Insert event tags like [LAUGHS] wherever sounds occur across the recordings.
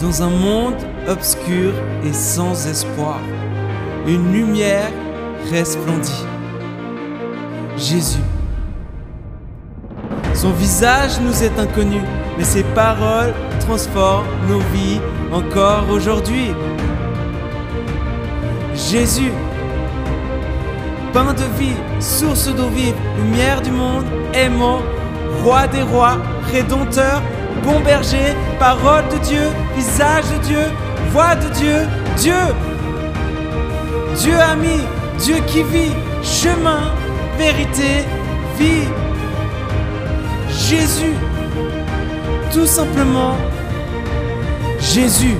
dans un monde obscur et sans espoir, une lumière resplendit. Jésus. Son visage nous est inconnu, mais ses paroles transforment nos vies encore aujourd'hui. Jésus, pain de vie, source d'eau vive, lumière du monde, aimant, roi des rois, rédempteur, bon berger, parole de Dieu, visage de Dieu, voix de Dieu, Dieu. Dieu ami, Dieu qui vit, chemin, vérité, vie. Jésus, tout simplement Jésus.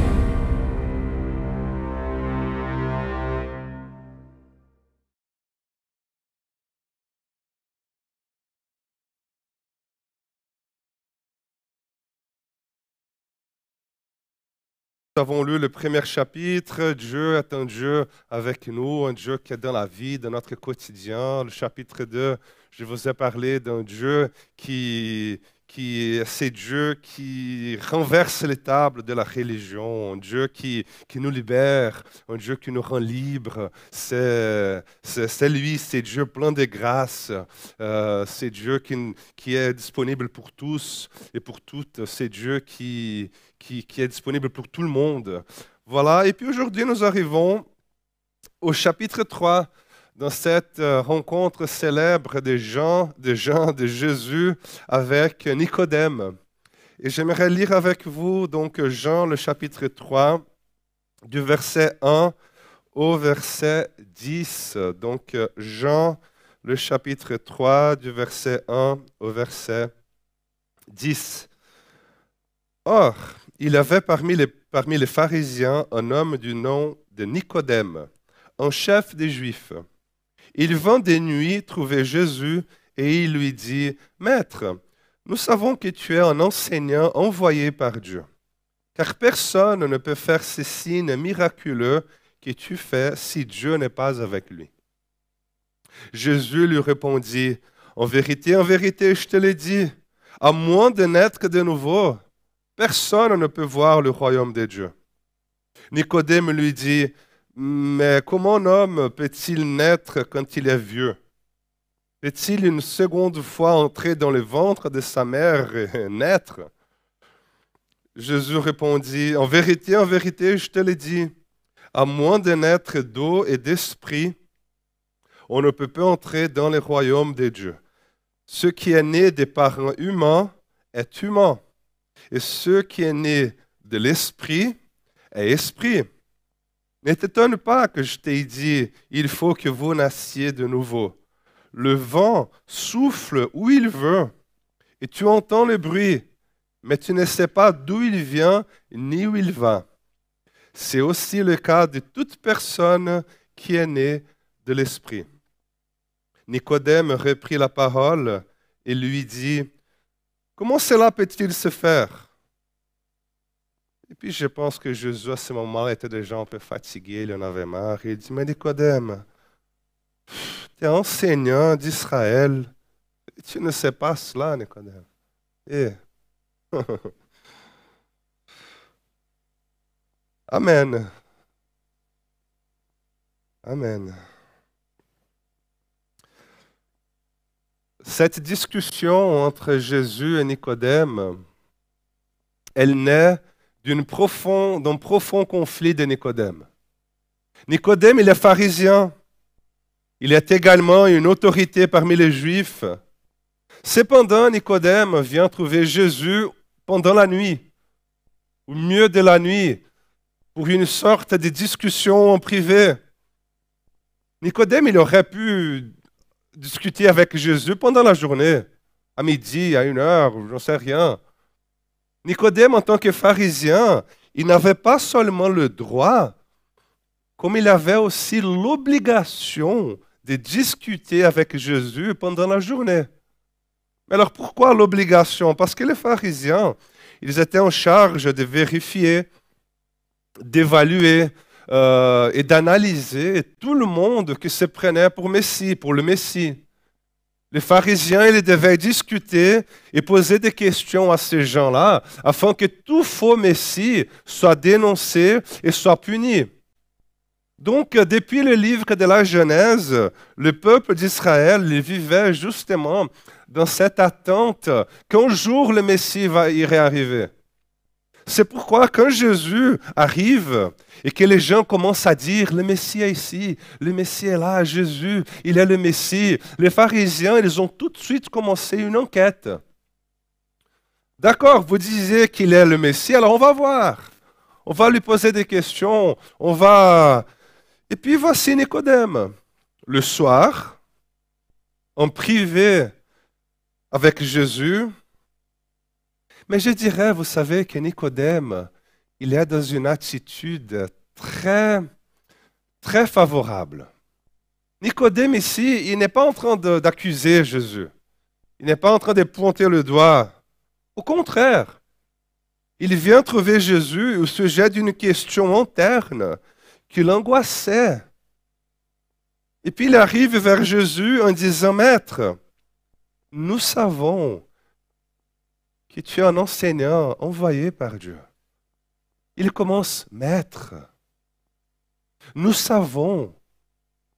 Nous avons lu le premier chapitre, Dieu est un Dieu avec nous, un Dieu qui est dans la vie, dans notre quotidien. Le chapitre 2, je vous ai parlé d'un Dieu qui, qui c'est Dieu qui renverse les tables de la religion, un Dieu qui, qui nous libère, un Dieu qui nous rend libres. C'est, lui, c'est Dieu plein de grâce, euh, c'est Dieu qui, qui est disponible pour tous et pour toutes, c'est Dieu qui, qui, qui est disponible pour tout le monde. Voilà, et puis aujourd'hui nous arrivons au chapitre 3 dans cette euh, rencontre célèbre des gens, des gens de Jésus avec Nicodème. Et j'aimerais lire avec vous donc Jean le chapitre 3 du verset 1 au verset 10. Donc Jean le chapitre 3 du verset 1 au verset 10. Or, il avait parmi les, parmi les pharisiens un homme du nom de Nicodème, un chef des Juifs. Il vint des nuits trouver Jésus et il lui dit, Maître, nous savons que tu es un enseignant envoyé par Dieu, car personne ne peut faire ces signes miraculeux que tu fais si Dieu n'est pas avec lui. Jésus lui répondit, En vérité, en vérité, je te l'ai dit, à moins de naître de nouveau, personne ne peut voir le royaume de Dieu. Nicodème lui dit, mais comment un homme peut-il naître quand il est vieux? Peut-il une seconde fois entrer dans le ventre de sa mère et naître? Jésus répondit, En vérité, en vérité, je te l'ai dit, à moins de naître d'eau et d'esprit, on ne peut pas entrer dans le royaume de Dieu. Ce qui est né des parents humains est humain, et ce qui est né de l'esprit est esprit. Ne t'étonne pas que je t'ai dit, il faut que vous nassiez de nouveau. Le vent souffle où il veut, et tu entends le bruit, mais tu ne sais pas d'où il vient ni où il va. C'est aussi le cas de toute personne qui est née de l'Esprit. Nicodème reprit la parole et lui dit, Comment cela peut-il se faire? Et puis je pense que Jésus, à ce moment-là, était déjà un peu fatigué, il en avait marre. Il dit, mais Nicodème, tu es enseignant d'Israël. Tu ne sais pas cela, Nicodème. Et... [LAUGHS] Amen. Amen. Cette discussion entre Jésus et Nicodème, elle naît d'un profond, profond conflit de Nicodème. Nicodème, il est pharisien. Il est également une autorité parmi les Juifs. Cependant, Nicodème vient trouver Jésus pendant la nuit, au mieux de la nuit, pour une sorte de discussion en privé. Nicodème, il aurait pu discuter avec Jésus pendant la journée, à midi, à une heure, je n'en sais rien. Nicodème, en tant que pharisien, il n'avait pas seulement le droit, comme il avait aussi l'obligation de discuter avec Jésus pendant la journée. Mais alors pourquoi l'obligation? Parce que les pharisiens, ils étaient en charge de vérifier, d'évaluer euh, et d'analyser tout le monde qui se prenait pour Messie, pour le Messie. Les pharisiens, ils devaient discuter et poser des questions à ces gens-là afin que tout faux messie soit dénoncé et soit puni. Donc, depuis le livre de la Genèse, le peuple d'Israël vivait justement dans cette attente qu'un jour le Messie va arriver. C'est pourquoi quand Jésus arrive et que les gens commencent à dire, le Messie est ici, le Messie est là, Jésus, il est le Messie, les pharisiens, ils ont tout de suite commencé une enquête. D'accord, vous disiez qu'il est le Messie, alors on va voir. On va lui poser des questions, on va... Et puis voici Nicodème. Le soir, en privé avec Jésus, mais je dirais, vous savez, que Nicodème, il est dans une attitude très, très favorable. Nicodème ici, il n'est pas en train d'accuser Jésus. Il n'est pas en train de pointer le doigt. Au contraire, il vient trouver Jésus au sujet d'une question interne qui l'angoissait. Et puis il arrive vers Jésus en disant, Maître, nous savons que tu es un enseignant envoyé par Dieu. Il commence, Maître, nous savons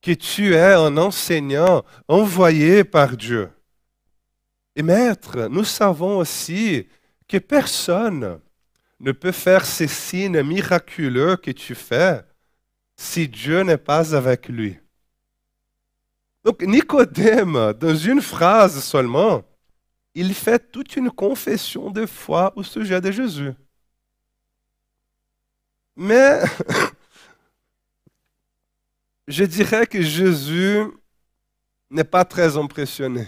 que tu es un enseignant envoyé par Dieu. Et Maître, nous savons aussi que personne ne peut faire ces signes miraculeux que tu fais si Dieu n'est pas avec lui. Donc Nicodème, dans une phrase seulement, il fait toute une confession de foi au sujet de Jésus. Mais [LAUGHS] je dirais que Jésus n'est pas très impressionné.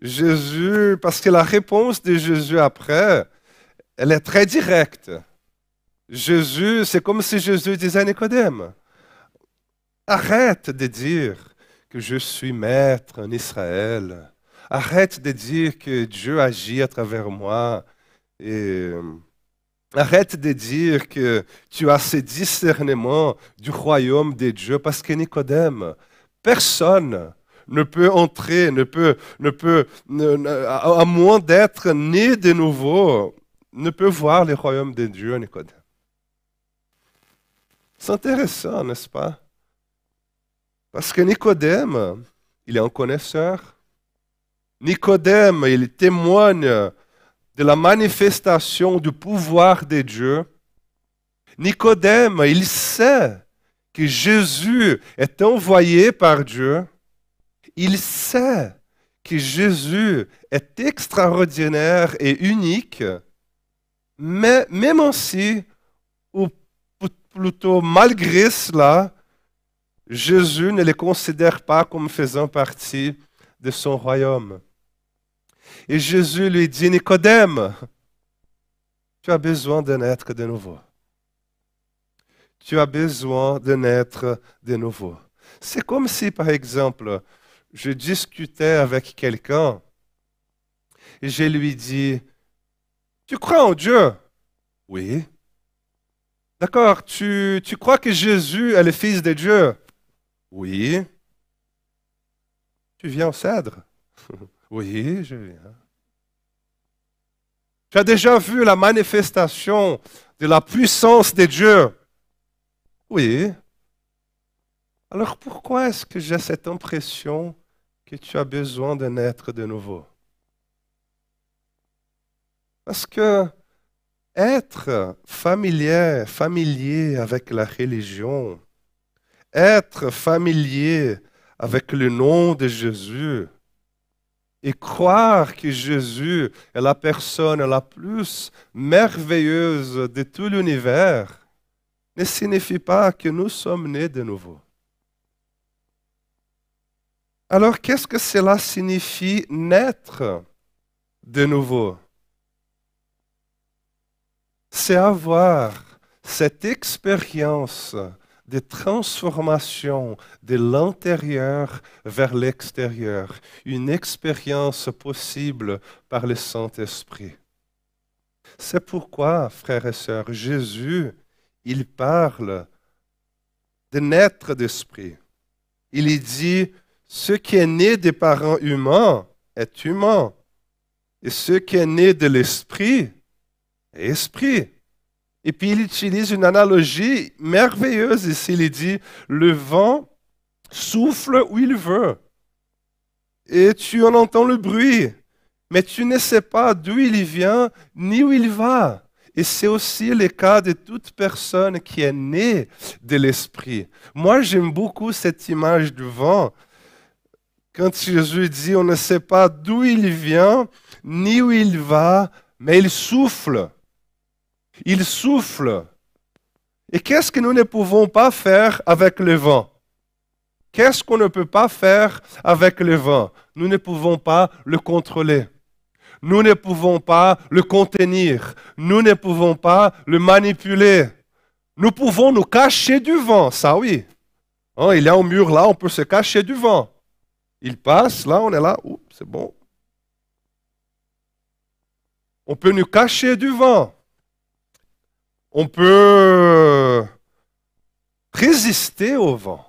Jésus, parce que la réponse de Jésus après, elle est très directe. Jésus, c'est comme si Jésus disait à Nicodème, arrête de dire que je suis maître en Israël. Arrête de dire que Dieu agit à travers moi. Euh, arrête de dire que tu as ce discernement du royaume de Dieu. Parce que Nicodème, personne ne peut entrer, ne peut, ne peut, à moins d'être né de nouveau, ne peut voir le royaume de Dieu, Nicodème. C'est intéressant, n'est-ce pas? Parce que Nicodème, il est un connaisseur, Nicodème, il témoigne de la manifestation du pouvoir de Dieu. Nicodème, il sait que Jésus est envoyé par Dieu. Il sait que Jésus est extraordinaire et unique, mais même ainsi, ou plutôt malgré cela, Jésus ne les considère pas comme faisant partie de son royaume. Et Jésus lui dit, Nicodème, tu as besoin de naître de nouveau. Tu as besoin de naître de nouveau. C'est comme si, par exemple, je discutais avec quelqu'un et je lui dis, tu crois en Dieu? Oui. D'accord, tu, tu crois que Jésus est le Fils de Dieu? Oui. Tu viens au cèdre? [LAUGHS] Oui, je viens. Tu as déjà vu la manifestation de la puissance de Dieu Oui. Alors pourquoi est-ce que j'ai cette impression que tu as besoin de naître de nouveau? Parce que être familier, familier avec la religion, être familier avec le nom de Jésus, et croire que Jésus est la personne la plus merveilleuse de tout l'univers ne signifie pas que nous sommes nés de nouveau. Alors qu'est-ce que cela signifie naître de nouveau? C'est avoir cette expérience de transformation de l'intérieur vers l'extérieur, une expérience possible par le Saint-Esprit. C'est pourquoi, frères et sœurs, Jésus, il parle de naître d'esprit. Il dit, ce qui est né des parents humains est humain. Et ce qui est né de l'esprit est esprit. Et puis il utilise une analogie merveilleuse ici. Il dit, le vent souffle où il veut. Et tu en entends le bruit, mais tu ne sais pas d'où il vient ni où il va. Et c'est aussi le cas de toute personne qui est née de l'Esprit. Moi, j'aime beaucoup cette image du vent. Quand Jésus dit, on ne sait pas d'où il vient, ni où il va, mais il souffle. Il souffle. Et qu'est-ce que nous ne pouvons pas faire avec le vent? Qu'est-ce qu'on ne peut pas faire avec le vent? Nous ne pouvons pas le contrôler. Nous ne pouvons pas le contenir. Nous ne pouvons pas le manipuler. Nous pouvons nous cacher du vent, ça oui. Hein, il y a un mur là, on peut se cacher du vent. Il passe, là, on est là, c'est bon. On peut nous cacher du vent. On peut résister au vent.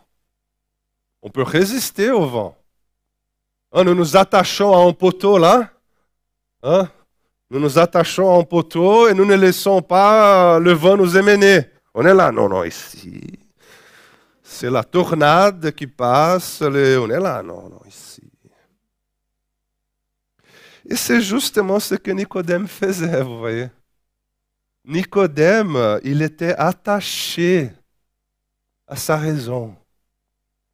On peut résister au vent. Hein, nous nous attachons à un poteau là. Hein? Nous nous attachons à un poteau et nous ne laissons pas le vent nous émener. On est là, non, non, ici. C'est la tornade qui passe, on est là, non, non, ici. Et c'est justement ce que Nicodème faisait, vous voyez. Nicodème, il était attaché à sa raison.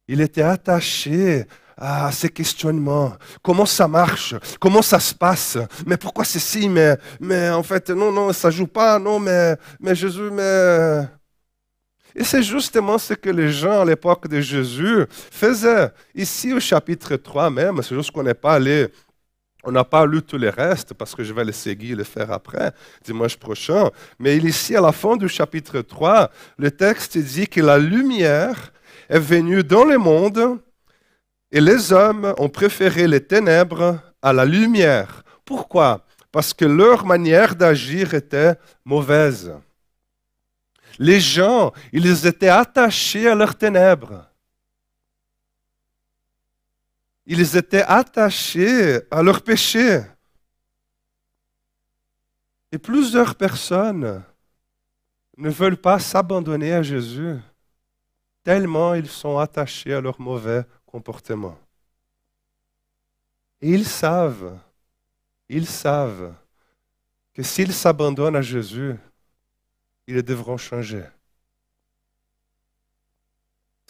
Il était attaché à ces questionnements. Comment ça marche? Comment ça se passe? Mais pourquoi c'est si mais, mais en fait, non, non, ça joue pas. Non, mais, mais Jésus, mais... Et c'est justement ce que les gens à l'époque de Jésus faisaient. Ici au chapitre 3 même, c'est juste qu'on n'est pas allé on n'a pas lu tout le reste parce que je vais laisser Guy le faire après, dimanche prochain. Mais ici, à la fin du chapitre 3, le texte dit que la lumière est venue dans le monde et les hommes ont préféré les ténèbres à la lumière. Pourquoi? Parce que leur manière d'agir était mauvaise. Les gens, ils étaient attachés à leurs ténèbres. Ils étaient attachés à leur péché. Et plusieurs personnes ne veulent pas s'abandonner à Jésus, tellement ils sont attachés à leur mauvais comportement. Et ils savent, ils savent que s'ils s'abandonnent à Jésus, ils devront changer.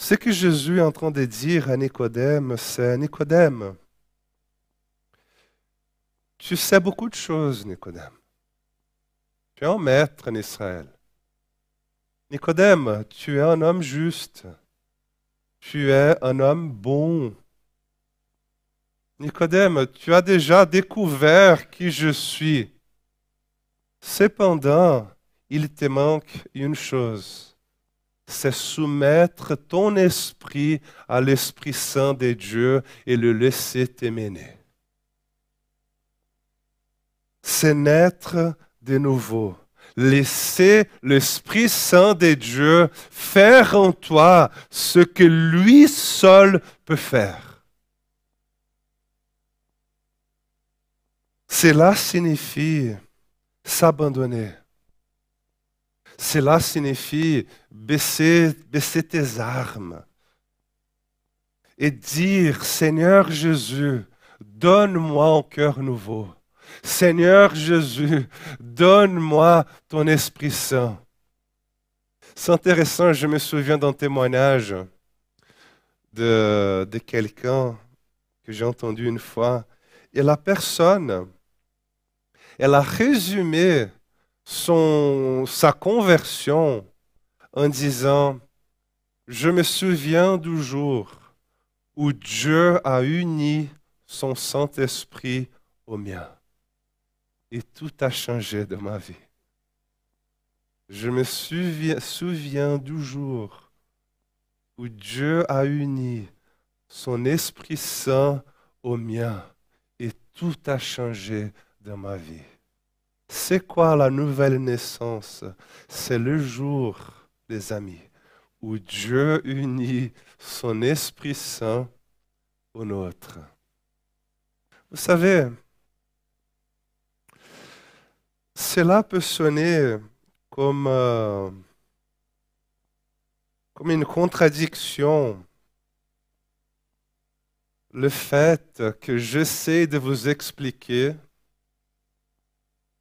Ce que Jésus est en train de dire à Nicodème, c'est Nicodème, tu sais beaucoup de choses, Nicodème. Tu es un maître en Israël. Nicodème, tu es un homme juste. Tu es un homme bon. Nicodème, tu as déjà découvert qui je suis. Cependant, il te manque une chose, c'est soumettre ton esprit à l'Esprit Saint de Dieu et le laisser t'émener. C'est naître de nouveau. Laissez l'Esprit Saint de Dieu faire en toi ce que lui seul peut faire. Cela signifie s'abandonner. Cela signifie baisser, tes armes et dire, Seigneur Jésus, donne-moi un cœur nouveau. Seigneur Jésus, donne-moi ton Esprit Saint. C'est intéressant, je me souviens d'un témoignage de, de quelqu'un que j'ai entendu une fois. Et la personne, elle a résumé son, sa conversion en disant, je me souviens du jour où Dieu a uni son Saint-Esprit au mien et tout a changé dans ma vie. Je me souviens, du jour où Dieu a uni son Esprit Saint au mien et tout a changé dans ma vie. C'est quoi la nouvelle naissance? C'est le jour, les amis, où Dieu unit son Esprit Saint au nôtre. Vous savez, cela peut sonner comme, euh, comme une contradiction. Le fait que j'essaie de vous expliquer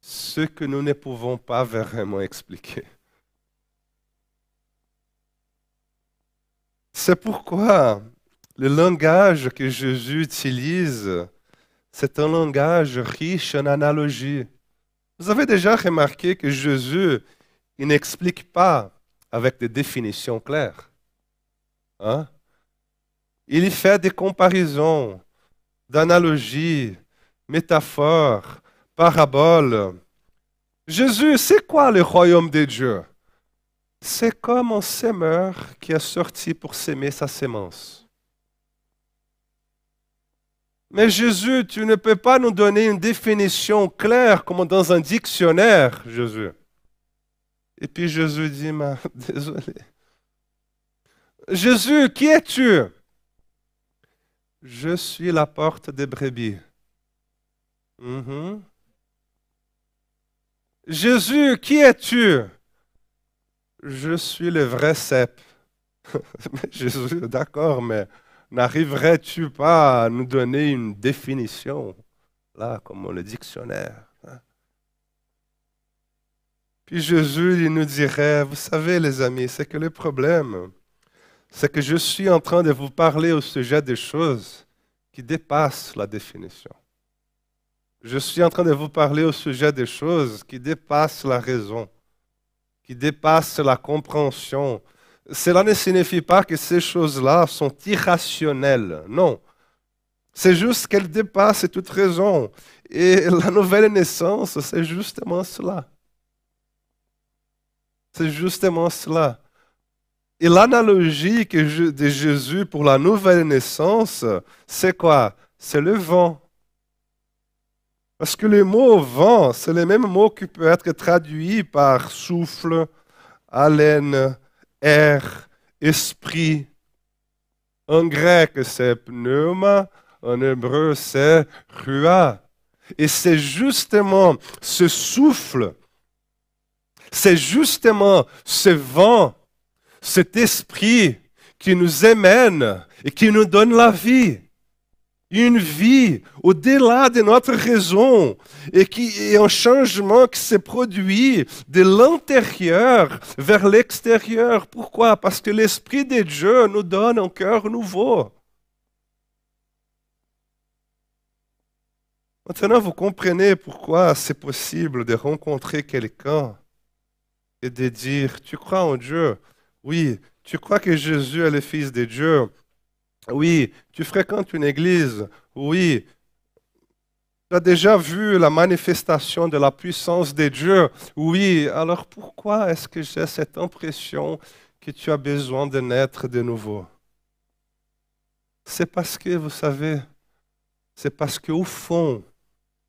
ce que nous ne pouvons pas vraiment expliquer. C'est pourquoi le langage que Jésus utilise, c'est un langage riche en analogies. Vous avez déjà remarqué que Jésus il n'explique pas avec des définitions claires. Hein? Il fait des comparaisons, d'analogies, métaphores, paraboles. Jésus, c'est quoi le royaume de Dieu C'est comme un semeur qui est sorti pour s'aimer sa sémence. Mais Jésus, tu ne peux pas nous donner une définition claire comme dans un dictionnaire, Jésus. Et puis Jésus dit, mais, [LAUGHS] désolé. Jésus, qui es-tu? Je suis la porte des brebis. Mhm. Jésus, qui es-tu? Je suis le vrai cep. [LAUGHS] Jésus, d'accord, mais n'arriverais-tu pas à nous donner une définition, là, comme le dictionnaire hein? Puis Jésus, il nous dirait, vous savez les amis, c'est que le problème, c'est que je suis en train de vous parler au sujet des choses qui dépassent la définition. Je suis en train de vous parler au sujet des choses qui dépassent la raison, qui dépassent la compréhension. Cela ne signifie pas que ces choses-là sont irrationnelles. Non. C'est juste qu'elles dépassent toute raison. Et la nouvelle naissance, c'est justement cela. C'est justement cela. Et l'analogie de Jésus pour la nouvelle naissance, c'est quoi? C'est le vent. Parce que le mot vent, c'est le même mot qui peut être traduit par souffle, haleine, air, esprit. En grec, c'est pneuma, en hébreu, c'est rua. Et c'est justement ce souffle c'est justement ce vent, cet esprit qui nous émène et qui nous donne la vie. Une vie au-delà de notre raison et qui est un changement qui se produit de l'intérieur vers l'extérieur. Pourquoi? Parce que l'Esprit de Dieu nous donne un cœur nouveau. Maintenant, vous comprenez pourquoi c'est possible de rencontrer quelqu'un et de dire, tu crois en Dieu? Oui. Tu crois que Jésus est le Fils de Dieu? Oui. Tu fréquentes une église Oui. Tu as déjà vu la manifestation de la puissance de Dieu Oui. Alors pourquoi est-ce que j'ai cette impression que tu as besoin de naître de nouveau? C'est parce que, vous savez, c'est parce qu'au fond,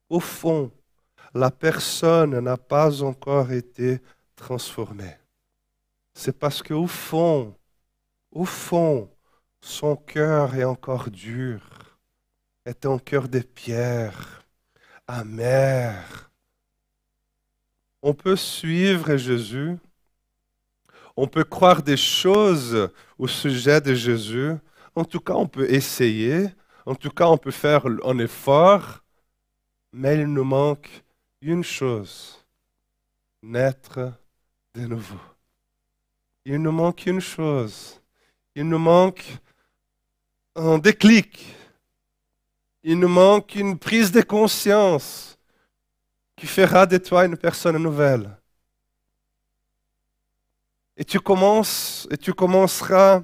au fond, la personne n'a pas encore été transformé. C'est parce qu'au fond, au fond, son cœur est encore dur, est un cœur de pierre, amer. On peut suivre Jésus, on peut croire des choses au sujet de Jésus, en tout cas on peut essayer, en tout cas on peut faire un effort, mais il nous manque une chose, naître de nouveau. Il nous manque une chose. Il nous manque un déclic. Il nous manque une prise de conscience qui fera de toi une personne nouvelle. Et tu commences, et tu commenceras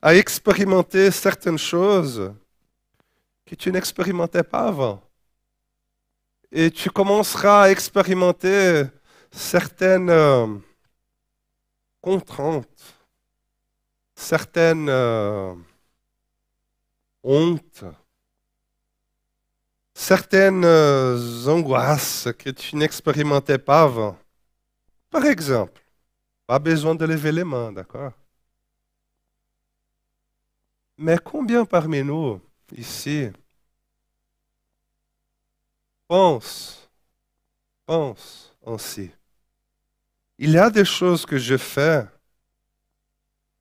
à expérimenter certaines choses que tu n'expérimentais pas avant. Et tu commenceras à expérimenter certaines euh, contraintes, certaines euh, hontes, certaines euh, angoisses que tu n'expérimentais pas avant. Par exemple, pas besoin de lever les mains, d'accord? Mais combien parmi nous ici, pense, pense ainsi. Il y a des choses que je fais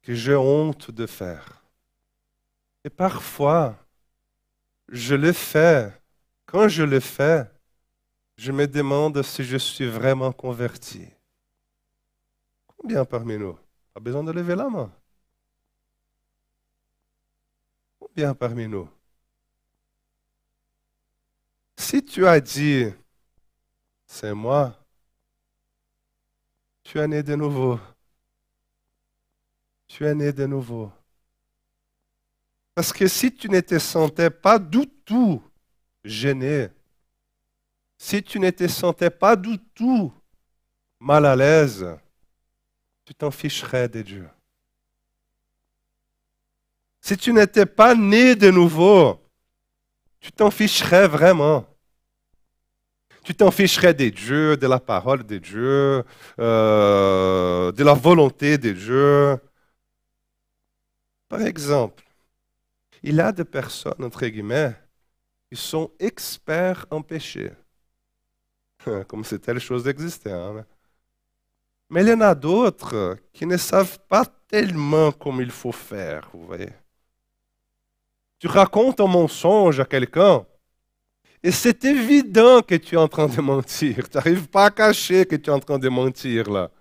que j'ai honte de faire. Et parfois, je le fais. Quand je le fais, je me demande si je suis vraiment converti. Combien parmi nous a besoin de lever la main? Combien parmi nous? Si tu as dit, c'est moi, tu es né de nouveau. Tu es né de nouveau. Parce que si tu ne te sentais pas du tout gêné, si tu ne te sentais pas du tout mal à l'aise, tu t'en ficherais de Dieu. Si tu n'étais pas né de nouveau, tu t'en ficherais vraiment. Tu t'en ficherais des dieux, de la parole de Dieu, euh, de la volonté de Dieu. Par exemple, il y a des personnes, entre guillemets, qui sont experts en péché. [LAUGHS] Comme si telle chose existait. Hein. Mais il y en a d'autres qui ne savent pas tellement comme il faut faire, vous voyez. Tu racontes un mensonge à quelqu'un, et c'est évident que tu es en train de mentir. Tu n'arrives pas à cacher que tu es en train de mentir là.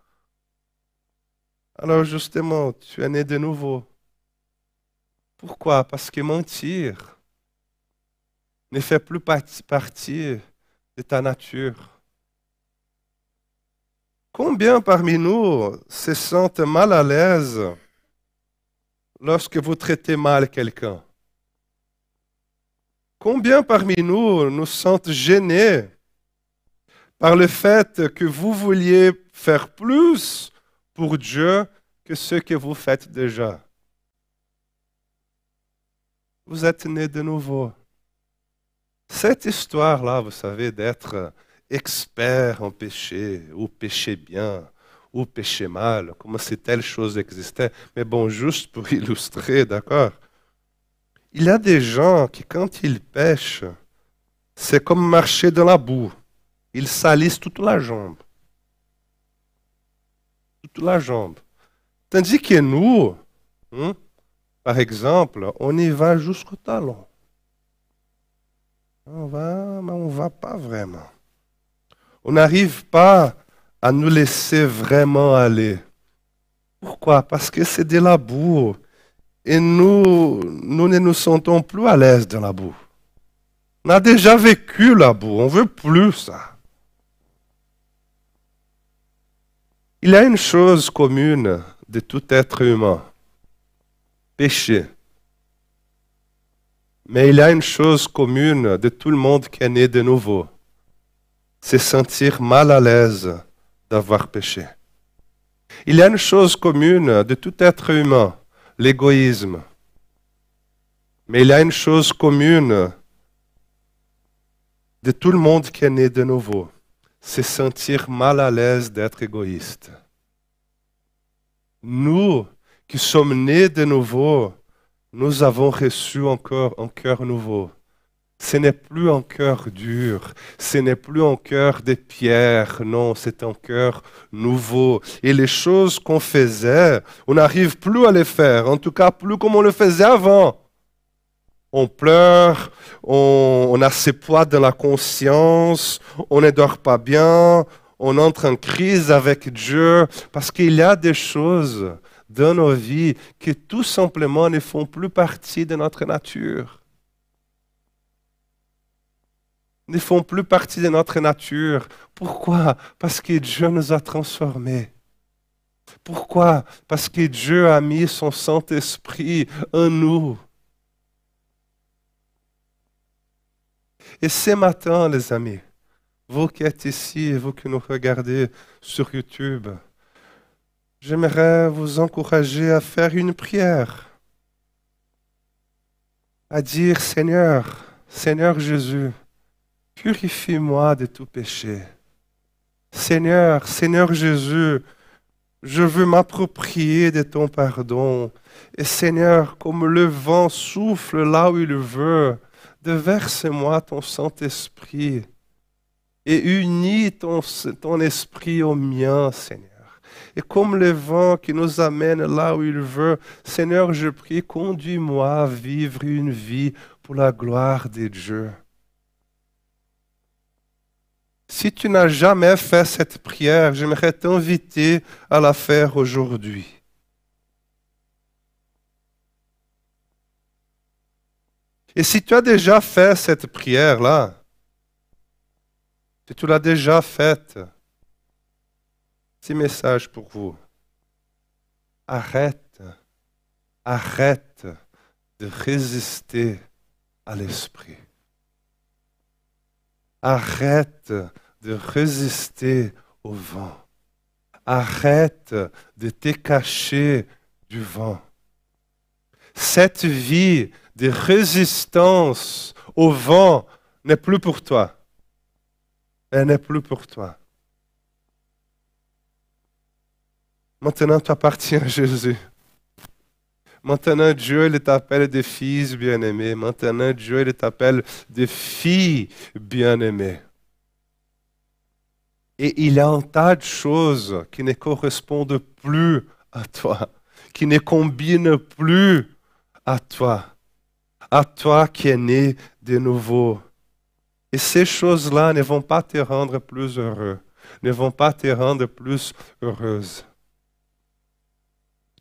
Alors justement, tu es né de nouveau. Pourquoi? Parce que mentir ne fait plus partie de ta nature. Combien parmi nous se sentent mal à l'aise lorsque vous traitez mal quelqu'un? Combien parmi nous nous sentent gênés par le fait que vous vouliez faire plus pour Dieu que ce que vous faites déjà? Vous êtes né de nouveau. Cette histoire-là, vous savez, d'être expert en péché, ou péché bien, ou péché mal, comme si telle chose existait. Mais bon, juste pour [LAUGHS] illustrer, d'accord? Il y a des gens qui, quand ils pêchent, c'est comme marcher dans la boue. Ils salissent toute la jambe. Toute la jambe. Tandis que nous, hein, par exemple, on y va jusqu'au talon. On va, mais on ne va pas vraiment. On n'arrive pas à nous laisser vraiment aller. Pourquoi? Parce que c'est de la boue et nous, nous ne nous sentons plus à l'aise dans la boue. On a déjà vécu la boue, on ne veut plus ça. Il y a une chose commune de tout être humain, péché. Mais il y a une chose commune de tout le monde qui est né de nouveau, c'est sentir mal à l'aise d'avoir péché. Il y a une chose commune de tout être humain, l'égoïsme. Mais il y a une chose commune de tout le monde qui est né de nouveau, c'est sentir mal à l'aise d'être égoïste. Nous qui sommes nés de nouveau, nous avons reçu encore un cœur nouveau. Ce n'est plus un cœur dur, ce n'est plus un cœur de pierre, non, c'est un cœur nouveau. Et les choses qu'on faisait, on n'arrive plus à les faire, en tout cas plus comme on le faisait avant. On pleure, on, a ses poids dans la conscience, on ne dort pas bien, on entre en crise avec Dieu, parce qu'il y a des choses dans nos vies qui tout simplement ne font plus partie de notre nature. ne font plus partie de notre nature. Pourquoi? Parce que Dieu nous a transformés. Pourquoi? Parce que Dieu a mis son Saint-Esprit en nous. Et ce matin, les amis, vous qui êtes ici et vous qui nous regardez sur YouTube, j'aimerais vous encourager à faire une prière, à dire Seigneur, Seigneur Jésus, Purifie-moi de tout péché. Seigneur, Seigneur Jésus, Je veux m'approprier de ton pardon. Et Seigneur, comme le vent souffle là où il veut, déverse-moi ton Saint-Esprit et unis ton, ton esprit au mien, Seigneur. Et comme le vent qui nous amène là où il veut, Seigneur, je prie, conduis-moi à vivre une vie pour la gloire de Dieu. Si tu n'as jamais fait cette prière, j'aimerais t'inviter à la faire aujourd'hui. Et si tu as déjà fait cette prière-là, si tu l'as déjà faite, petit message pour vous. Arrête, arrête de résister à l'esprit. Arrête de résister au vent. Arrête de te cacher du vent. Cette vie de résistance au vent n'est plus pour toi. Elle n'est plus pour toi. Maintenant, tu appartiens à Jésus. Maintenant, Dieu, il t'appelle des fils bien-aimés. Maintenant, Dieu, il t'appelle des filles bien-aimées. Et il y a un tas de choses qui ne correspondent plus à toi, qui ne combinent plus à toi, à toi qui es né de nouveau. Et ces choses-là ne vont pas te rendre plus heureux, ne vont pas te rendre plus heureuse.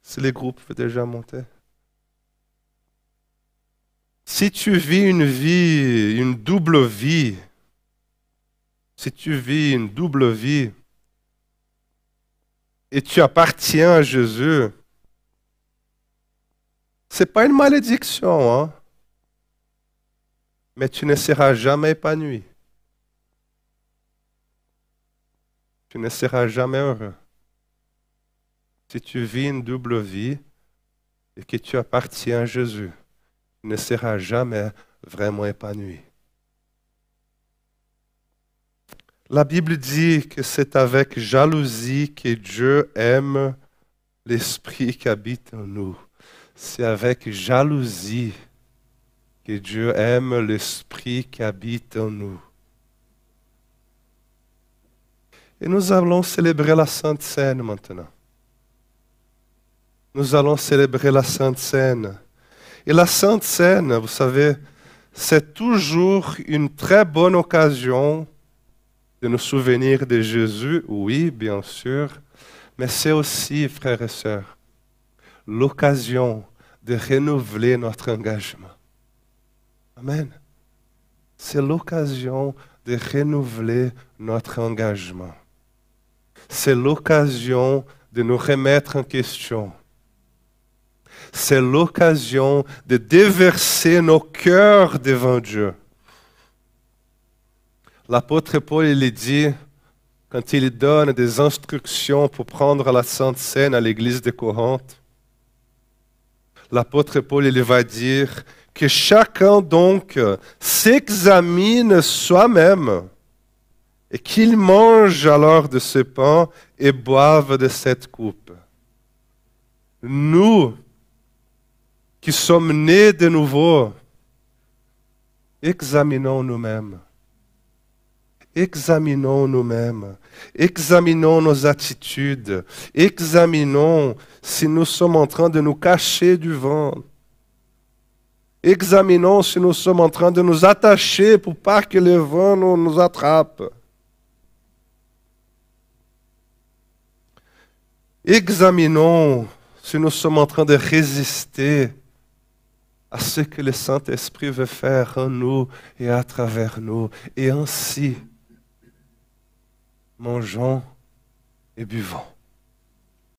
Si les groupes peuvent déjà monter. Si tu vis une vie, une double vie, si tu vis une double vie et tu appartiens à Jésus, ce n'est pas une malédiction, hein? mais tu ne seras jamais épanoui. Tu ne seras jamais heureux. Si tu vis une double vie et que tu appartiens à Jésus, tu ne seras jamais vraiment épanoui. La Bible dit que c'est avec jalousie que Dieu aime l'esprit qui habite en nous. C'est avec jalousie que Dieu aime l'esprit qui habite en nous. Et nous allons célébrer la Sainte Seine maintenant. Nous allons célébrer la Sainte Seine. Et la Sainte Seine, vous savez, c'est toujours une très bonne occasion de nous souvenir de Jésus, oui, bien sûr, mais c'est aussi, frères et sœurs, l'occasion de renouveler notre engagement. Amen. C'est l'occasion de renouveler notre engagement. C'est l'occasion de nous remettre en question. C'est l'occasion de déverser nos cœurs devant Dieu. L'apôtre Paul, il dit, quand il donne des instructions pour prendre la Sainte Seine à l'église de Corinthe, l'apôtre Paul, il va dire que chacun donc s'examine soi-même et qu'il mange alors de ce pain et boive de cette coupe. Nous, qui sommes nés de nouveau, examinons nous-mêmes examinons nous-mêmes, examinons nos attitudes, examinons si nous sommes en train de nous cacher du vent. Examinons si nous sommes en train de nous attacher pour pas que le vent nous, nous attrape. Examinons si nous sommes en train de résister à ce que le Saint-Esprit veut faire en nous et à travers nous. Et ainsi, mangeons et buvons.